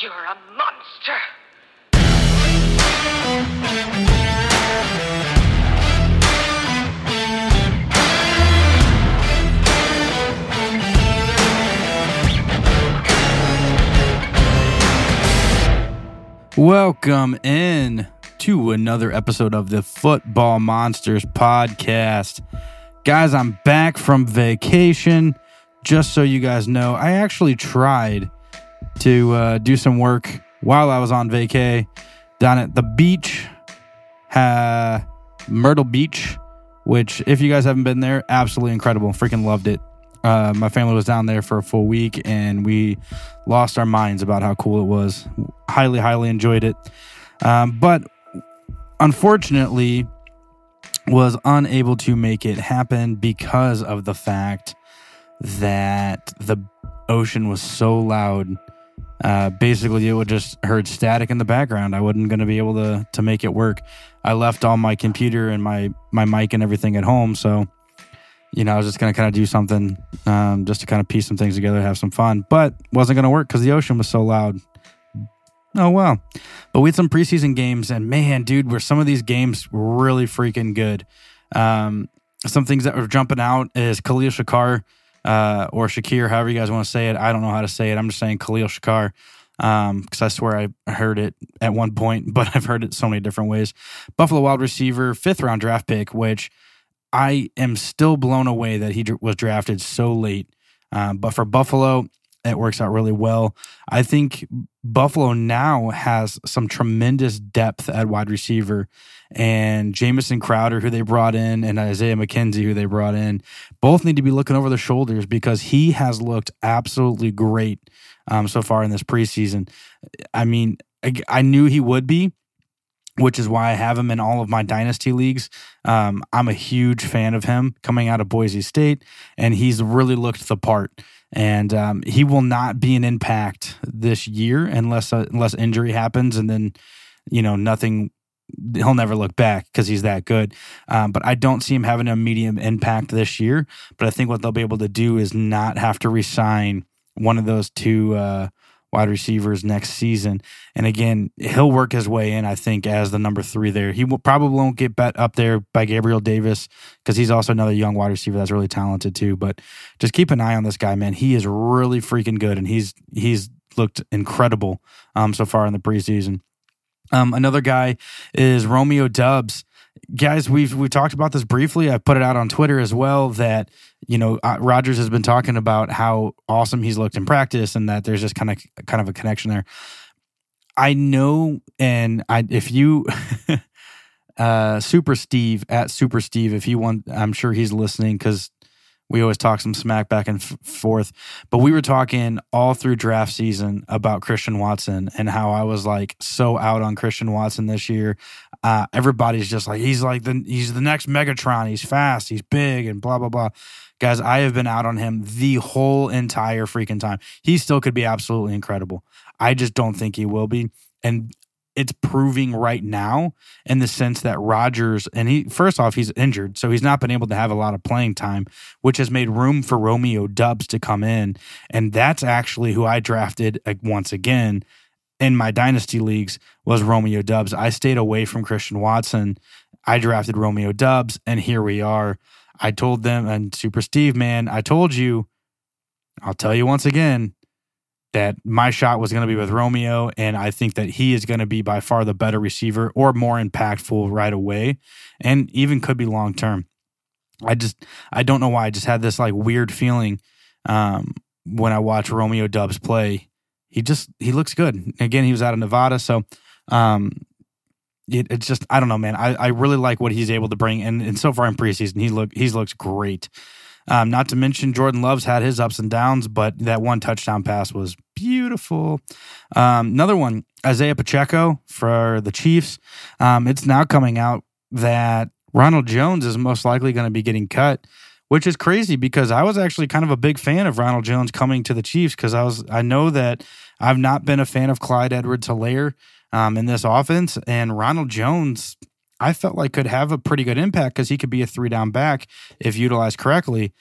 You're a monster. Welcome in to another episode of the Football Monsters podcast. Guys, I'm back from vacation. Just so you guys know, I actually tried to uh, do some work while I was on vacay down at the beach, uh, Myrtle Beach, which, if you guys haven't been there, absolutely incredible. Freaking loved it. Uh, my family was down there for a full week and we lost our minds about how cool it was. Highly, highly enjoyed it. Um, but unfortunately, was unable to make it happen because of the fact that the ocean was so loud. Uh, basically, it would just heard static in the background. I wasn't going to be able to to make it work. I left all my computer and my my mic and everything at home, so you know, I was just going to kind of do something um, just to kind of piece some things together, have some fun, but wasn't going to work because the ocean was so loud. Oh, well. But we had some preseason games, and man, dude, were some of these games really freaking good. Um, some things that were jumping out is Khalil Shakar uh, or Shakir, however you guys want to say it. I don't know how to say it. I'm just saying Khalil Shakar because um, I swear I heard it at one point, but I've heard it so many different ways. Buffalo Wild receiver, fifth round draft pick, which – I am still blown away that he was drafted so late. Um, but for Buffalo, it works out really well. I think Buffalo now has some tremendous depth at wide receiver, and Jamison Crowder, who they brought in, and Isaiah McKenzie, who they brought in, both need to be looking over their shoulders because he has looked absolutely great um, so far in this preseason. I mean, I, I knew he would be which is why I have him in all of my dynasty leagues. Um, I'm a huge fan of him coming out of Boise State, and he's really looked the part. And um, he will not be an impact this year unless uh, unless injury happens, and then you know nothing. He'll never look back because he's that good. Um, but I don't see him having a medium impact this year. But I think what they'll be able to do is not have to resign one of those two. Uh, wide receivers next season. And again, he'll work his way in, I think, as the number three there. He will probably won't get bet up there by Gabriel Davis because he's also another young wide receiver that's really talented too. But just keep an eye on this guy, man. He is really freaking good, and he's he's looked incredible um, so far in the preseason. Um, another guy is Romeo Doubs guys, we've we talked about this briefly. I put it out on Twitter as well that you know uh, Rodgers has been talking about how awesome he's looked in practice and that there's just kind of kind of a connection there. I know, and I if you. uh super steve at super steve if you want i'm sure he's listening because we always talk some smack back and f- forth. But we were talking all through draft season about Christian Watson and how I was like so out on Christian Watson this year. Uh, everybody's just like he's like the he's the next Megatron. He's fast. He's big and blah blah blah. Guys, I have been out on him the whole entire freaking time. He still could be absolutely incredible. I just don't think he will be. And it's proving right now in the sense that Rodgers and he first off he's injured, so he's not been able to have a lot of playing time, which has made room for Romeo Doubs to come in, and that's actually who I drafted like, once again in my dynasty leagues was Romeo Doubs. I stayed away from Christian Watson. I drafted Romeo Doubs, and here we are. I told them and Super Steve, man, I told you. I'll tell you once again, that my shot was going to be with Romeo, and I think that he is going to be by far the better receiver or more impactful right away, and even could be long term. I just I don't know why I just had this like weird feeling um, when I watch Romeo Doubs play. He just he looks good. Again, he was out of Nevada, so um, it, it's just I don't know, man. I, I really like what he's able to bring, and, and so far in preseason, he look he's looks great. Um, not to mention Jordan Love's had his ups and downs, but that one touchdown pass was beautiful. Um, another one, Isaiah Pacheco for the Chiefs. Um, it's now coming out that Ronald Jones is most likely going to be getting cut, which is crazy because I was actually kind of a big fan of Ronald Jones coming to the Chiefs because I was I know that I've not been a fan of Clyde Edwards-Helaire um, in this offense, and Ronald Jones I felt like could have a pretty good impact because he could be a three down back if utilized correctly.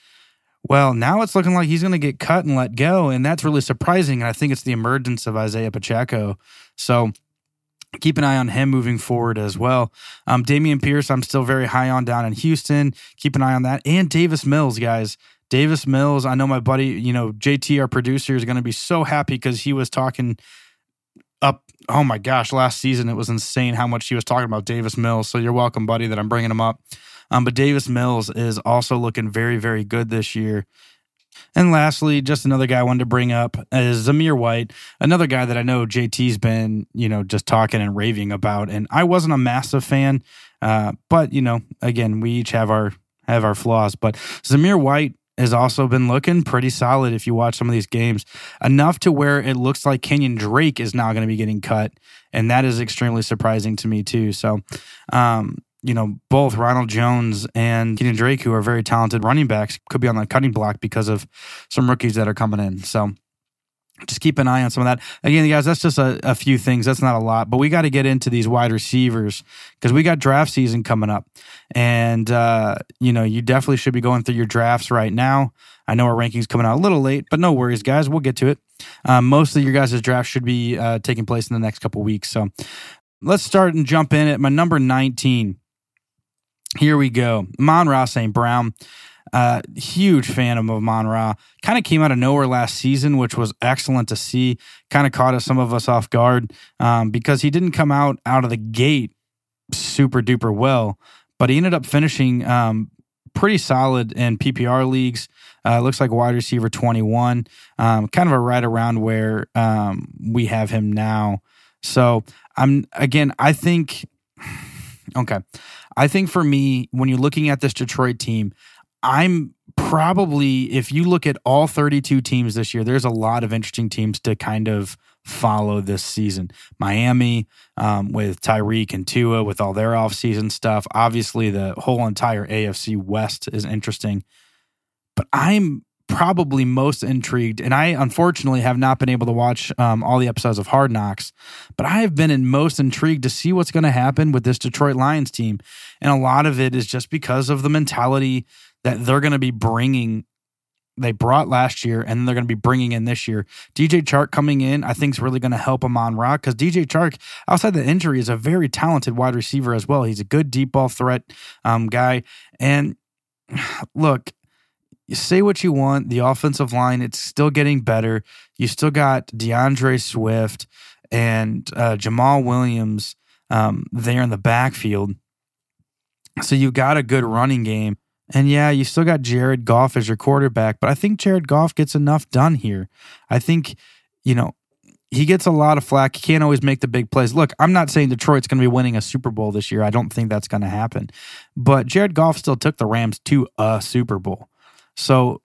Well, now it's looking like he's going to get cut and let go, and that's really surprising. And I think it's the emergence of Isaiah Pacheco. So keep an eye on him moving forward as well. Um, Dameon Pierce, I'm still very high on down in Houston. Keep an eye on that. And Davis Mills, guys. Davis Mills, I know my buddy, you know, JT, our producer, is going to be so happy because he was talking. Oh my gosh, last season it was insane how much he was talking about Davis Mills. So you're welcome, buddy, that I'm bringing him up. Um, but Davis Mills is also looking very, very good this year. And lastly, just another guy I wanted to bring up is Zamir White, another guy that I know JT's been, you know, just talking and raving about. And I wasn't a massive fan, uh, but you know, again, we each have our have our flaws. But Zamir White has also been looking pretty solid if you watch some of these games, enough to where it looks like Kenyon Drake is now going to be getting cut, and that is extremely surprising to me too. So, um, you know, both Ronald Jones and Kenyon Drake, who are very talented running backs, could be on the cutting block because of some rookies that are coming in. So just keep an eye on some of that. Again, guys, that's just a, a few things. That's not a lot, but we got to get into these wide receivers because we got draft season coming up. And, uh, you know, you definitely should be going through your drafts right now. I know our rankings coming out a little late, but no worries, guys. We'll get to it. Um, most of your guys' draft should be uh, taking place in the next couple weeks. So let's start and jump in at my number 19. Here we go. Amon-Ra St. Brown. Uh, huge fan of Amon-Ra. Kind of came out of nowhere last season, which was excellent to see. Kind of caught us, some of us off guard um, because he didn't come out out of the gate super duper well, but he ended up finishing um, pretty solid in PPR leagues. Uh, looks like wide receiver 21, um, kind of a right around where um, we have him now. So I'm again, I think okay. I think for me, when you're looking at this Detroit team, I'm probably, if you look at all 32 teams this year, there's a lot of interesting teams to kind of follow this season. Miami um, with Tyreek and Tua with all their offseason stuff. Obviously, the whole entire AFC West is interesting. But I'm probably most intrigued, and I unfortunately have not been able to watch um, all the episodes of Hard Knocks, but I have been in most intrigued to see what's going to happen with this Detroit Lions team. And a lot of it is just because of the mentality that they're going to be bringing. They brought last year, and they're going to be bringing in this year. DJ Chark coming in, I think, is really going to help Amon Rock because DJ Chark, outside the injury, is a very talented wide receiver as well. He's a good deep ball threat um, guy. And look, you say what you want. The offensive line, it's still getting better. You still got D'Andre Swift and uh, Jamaal Williams um, there in the backfield. So you've got a good running game. And yeah, you still got Jared Goff as your quarterback, but I think Jared Goff gets enough done here. I think, you know, he gets a lot of flack. He can't always make the big plays. Look, I'm not saying Detroit's going to be winning a Super Bowl this year. I don't think that's going to happen. But Jared Goff still took the Rams to a Super Bowl. So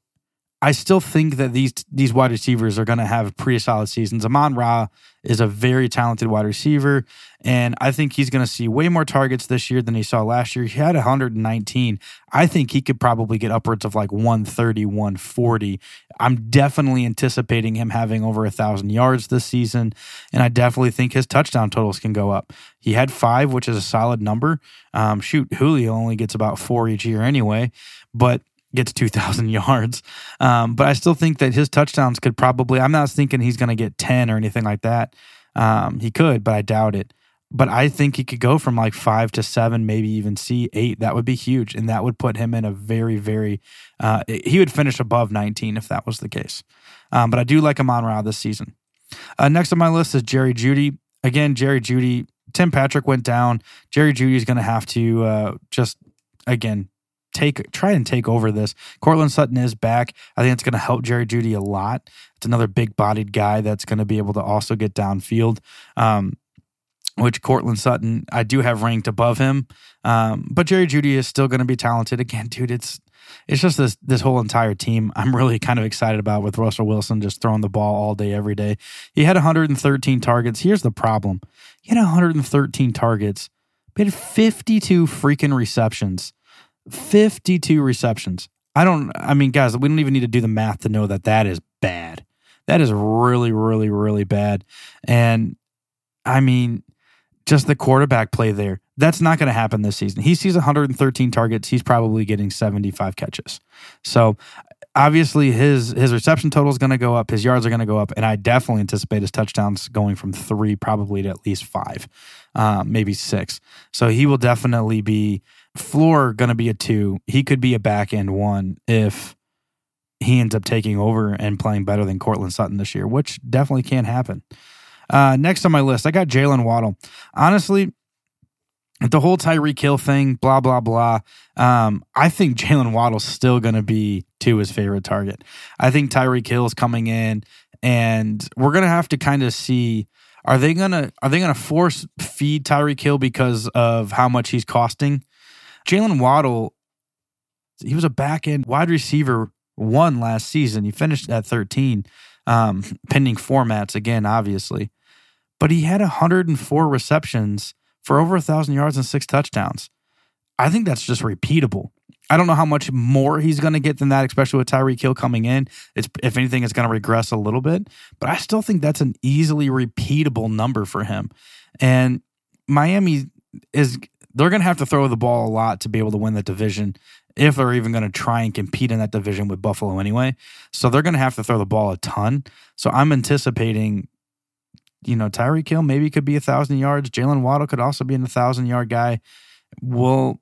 I still think that these these wide receivers are going to have pretty solid seasons. Amon-Ra is a very talented wide receiver, and I think he's going to see way more targets this year than he saw last year. He had 119. I think he could probably get upwards of like 130, 140. I'm definitely anticipating him having over a thousand yards this season, and I definitely think his touchdown totals can go up. He had five, which is a solid number. Um, shoot, Julio only gets about four each year anyway, but gets 2,000 yards. Um, but I still think that his touchdowns could probably, I'm not thinking he's going to get 10 or anything like that. Um, he could, but I doubt it. But I think he could go from like five to seven, maybe even see eight. That would be huge. And that would put him in a very, very, uh, he would finish above 19 if that was the case. Um, but I do like Amon-Ra this season. Uh, next on my list is Jerry Jeudy. Again, Jerry Jeudy, Tim Patrick went down. Jerry Jeudy is going to have to uh, just, again, take try and take over this. Courtland Sutton is back. I think it's going to help Jerry Jeudy a lot. It's another big bodied guy that's going to be able to also get downfield. Um, which Courtland Sutton I do have ranked above him, um, but Jerry Jeudy is still going to be talented again, dude. It's it's just this this whole entire team I'm really kind of excited about with Russell Wilson just throwing the ball all day every day. He had 113 targets. Here's the problem: he had 113 targets, but had 52 freaking receptions. 52 receptions. I don't, I mean, guys, we don't even need to do the math to know that that is bad. That is really, really, really bad. And I mean, just the quarterback play there. That's not going to happen this season. He sees 113 targets. He's probably getting 75 catches. So obviously his his reception total is going to go up, his yards are going to go up, and I definitely anticipate his touchdowns going from three probably to at least five, um, maybe six. So he will definitely be floor going to be a two. He could be a back end one if he ends up taking over and playing better than Courtland Sutton this year, which definitely can't happen. Uh, next on my list, I got Jalen Waddle. Honestly, the whole Tyreek Hill thing, blah blah blah. Um, I think Jalen Waddle's still going to be to his favorite target. I think Tyreek Hill's coming in, and we're going to have to kind of see are they gonna are they gonna force feed Tyreek Hill because of how much he's costing? Jalen Waddle, he was a back end wide receiver one last season. He finished at 13, um, pending formats again, obviously. But he had 104 receptions for over a thousand yards and six touchdowns. I think that's just repeatable. I don't know how much more he's going to get than that, especially with Tyreek Hill coming in. It's if anything, it's going to regress a little bit, but I still think that's an easily repeatable number for him. And Miami is they're going to have to throw the ball a lot to be able to win that division if they're even going to try and compete in that division with Buffalo anyway. So they're going to have to throw the ball a ton. So I'm anticipating, you know, Tyreek Hill maybe could be a thousand yards. Jalen Waddle could also be in a thousand yard guy. Will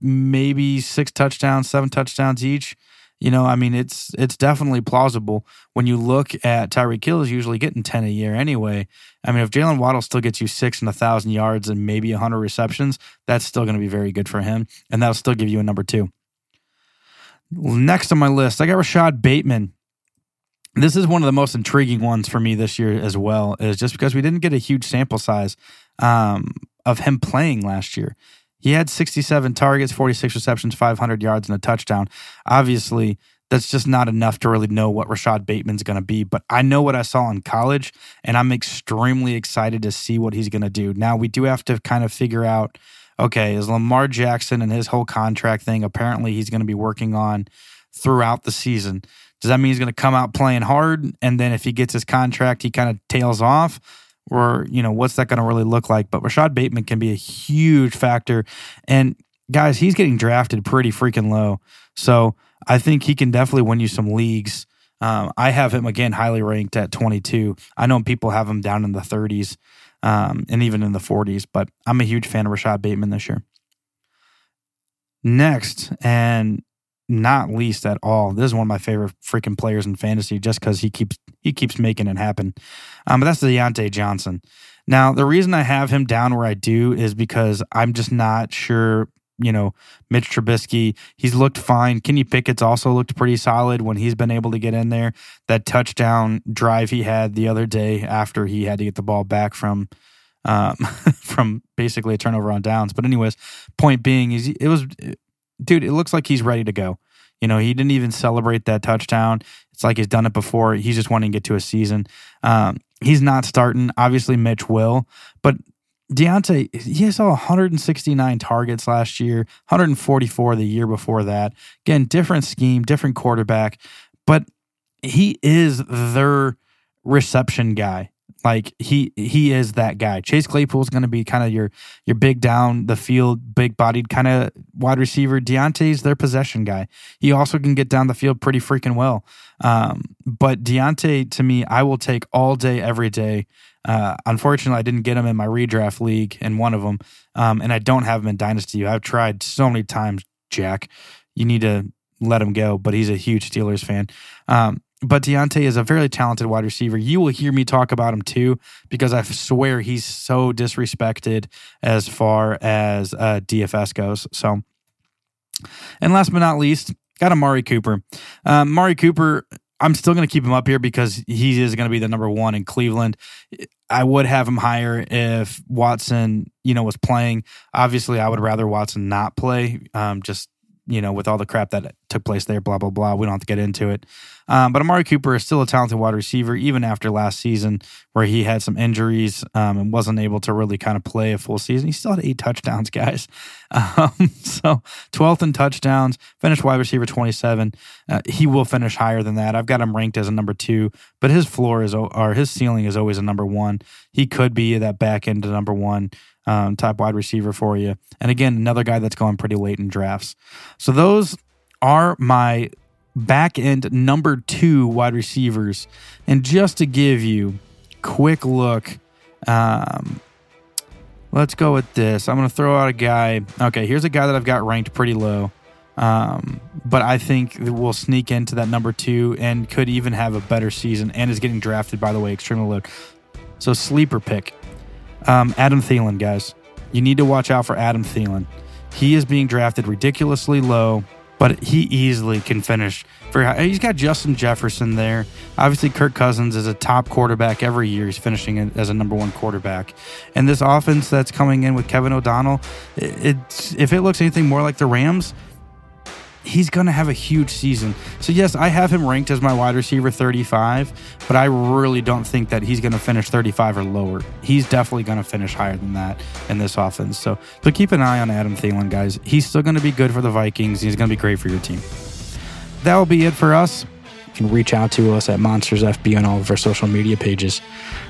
maybe six touchdowns, seven touchdowns each. You know, I mean, it's it's definitely plausible when you look at Tyreek Hill is usually getting ten a year anyway. I mean, if Jalen Waddle still gets you six and a thousand yards and maybe hundred receptions, that's still going to be very good for him, and that'll still give you a number two. Next on my list, I got Rashad Bateman. This is one of the most intriguing ones for me this year as well, is just because we didn't get a huge sample size um, of him playing last year. He had 67 targets, 46 receptions, 500 yards, and a touchdown. Obviously, that's just not enough to really know what Rashad Bateman's going to be. But I know what I saw in college, and I'm extremely excited to see what he's going to do. Now, we do have to kind of figure out okay, is Lamar Jackson and his whole contract thing apparently he's going to be working on throughout the season. Does that mean he's going to come out playing hard? And then if he gets his contract, he kind of tails off? Or you know what's that going to really look like? But rashad bateman can be a huge factor. And guys he's getting drafted pretty freaking low. So i think he can definitely win you some leagues. Um, i have him again highly ranked at 22 i know people have him down in the 30s um, and even in the 40s but i'm a huge fan of rashad bateman this year. Next and not least at all. This is one of my favorite freaking players in fantasy just because he keeps he keeps making it happen. Um, but that's Diontae Johnson. Now, the reason I have him down where I do is because I'm just not sure. You know, Mitch Trubisky, he's looked fine. Kenny Pickett's also looked pretty solid when he's been able to get in there. That touchdown drive he had the other day after he had to get the ball back from um, from basically a turnover on downs. But anyways, point being is it was dude, it looks like he's ready to go. You know, he didn't even celebrate that touchdown. It's like he's done it before. He's just wanting to get to a season. Um, he's not starting. Obviously, Mitch will, but Diontae, he saw 169 targets last year, 144 the year before that. Again, different scheme, different quarterback, but he is their reception guy. Like he he is that guy. Chase Claypool is going to be kind of your your big down the field, big bodied kind of wide receiver. Diontae's their possession guy. He also can get down the field pretty freaking well. Um, but Diontae, to me, I will take all day, every day. Uh, unfortunately, I didn't get him in my redraft league in one of them, um, and I don't have him in Dynasty. I've tried so many times, Jack. You need to let him go, but he's a huge Steelers fan. Um, but Diontae is a very talented wide receiver. You will hear me talk about him too, because I swear he's so disrespected as far as uh, DFS goes. So, and last but not least, got Amari Cooper. Um, Amari Cooper, I'm still going to keep him up here because he is going to be the number one in Cleveland. I would have him higher if Watson, you know, was playing. Obviously, I would rather Watson not play. Um, just you know, with all the crap that took place there, blah, blah, blah. We don't have to get into it. Um, but Amari Cooper is still a talented wide receiver, even after last season where he had some injuries um, and wasn't able to really kind of play a full season. He still had eight touchdowns, guys. Um, so 12th in touchdowns, finished wide receiver 27. Uh, he will finish higher than that. I've got him ranked as a number two, but his floor is, or his ceiling is always a number one. He could be that back end to number one um, type wide receiver for you. And again, another guy that's going pretty late in drafts. So those are my back end number two wide receivers. And just to give you quick look, um, let's go with this. I'm going to throw out a guy. Okay, here's a guy that I've got ranked pretty low. Um, but I think will sneak into that number two and could even have a better season and is getting drafted, by the way, extremely low. So, sleeper pick um, Adam Thielen, guys. You need to watch out for Adam Thielen. He is being drafted ridiculously low but he easily can finish high. He's got Justin Jefferson there. Obviously, Kirk Cousins is a top quarterback every year. He's finishing as a number one quarterback. And this offense that's coming in with Kevin O'Connell, it's if it looks anything more like the Rams, he's going to have a huge season. So, yes, I have him ranked as my wide receiver 35, but I really don't think that he's going to finish 35 or lower. He's definitely going to finish higher than that in this offense. So, but keep an eye on Adam Thielen, guys. He's still going to be good for the Vikings. He's going to be great for your team. That will be it for us. You can reach out to us at Monsters FB on all of our social media pages.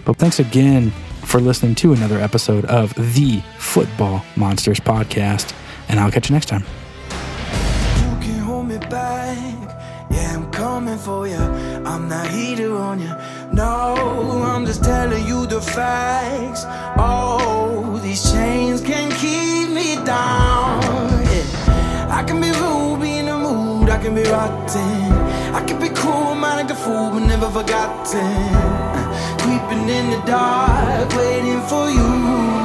But thanks again for listening to another episode of the Football Monsters podcast, and I'll catch you next time No, I'm just telling you the facts. Oh, these chains can keep me down. Yeah. I can be rude, be in the mood. I can be rotten. I can be cool, man, like the fool, but never forgotten. Creeping in the dark, waiting for you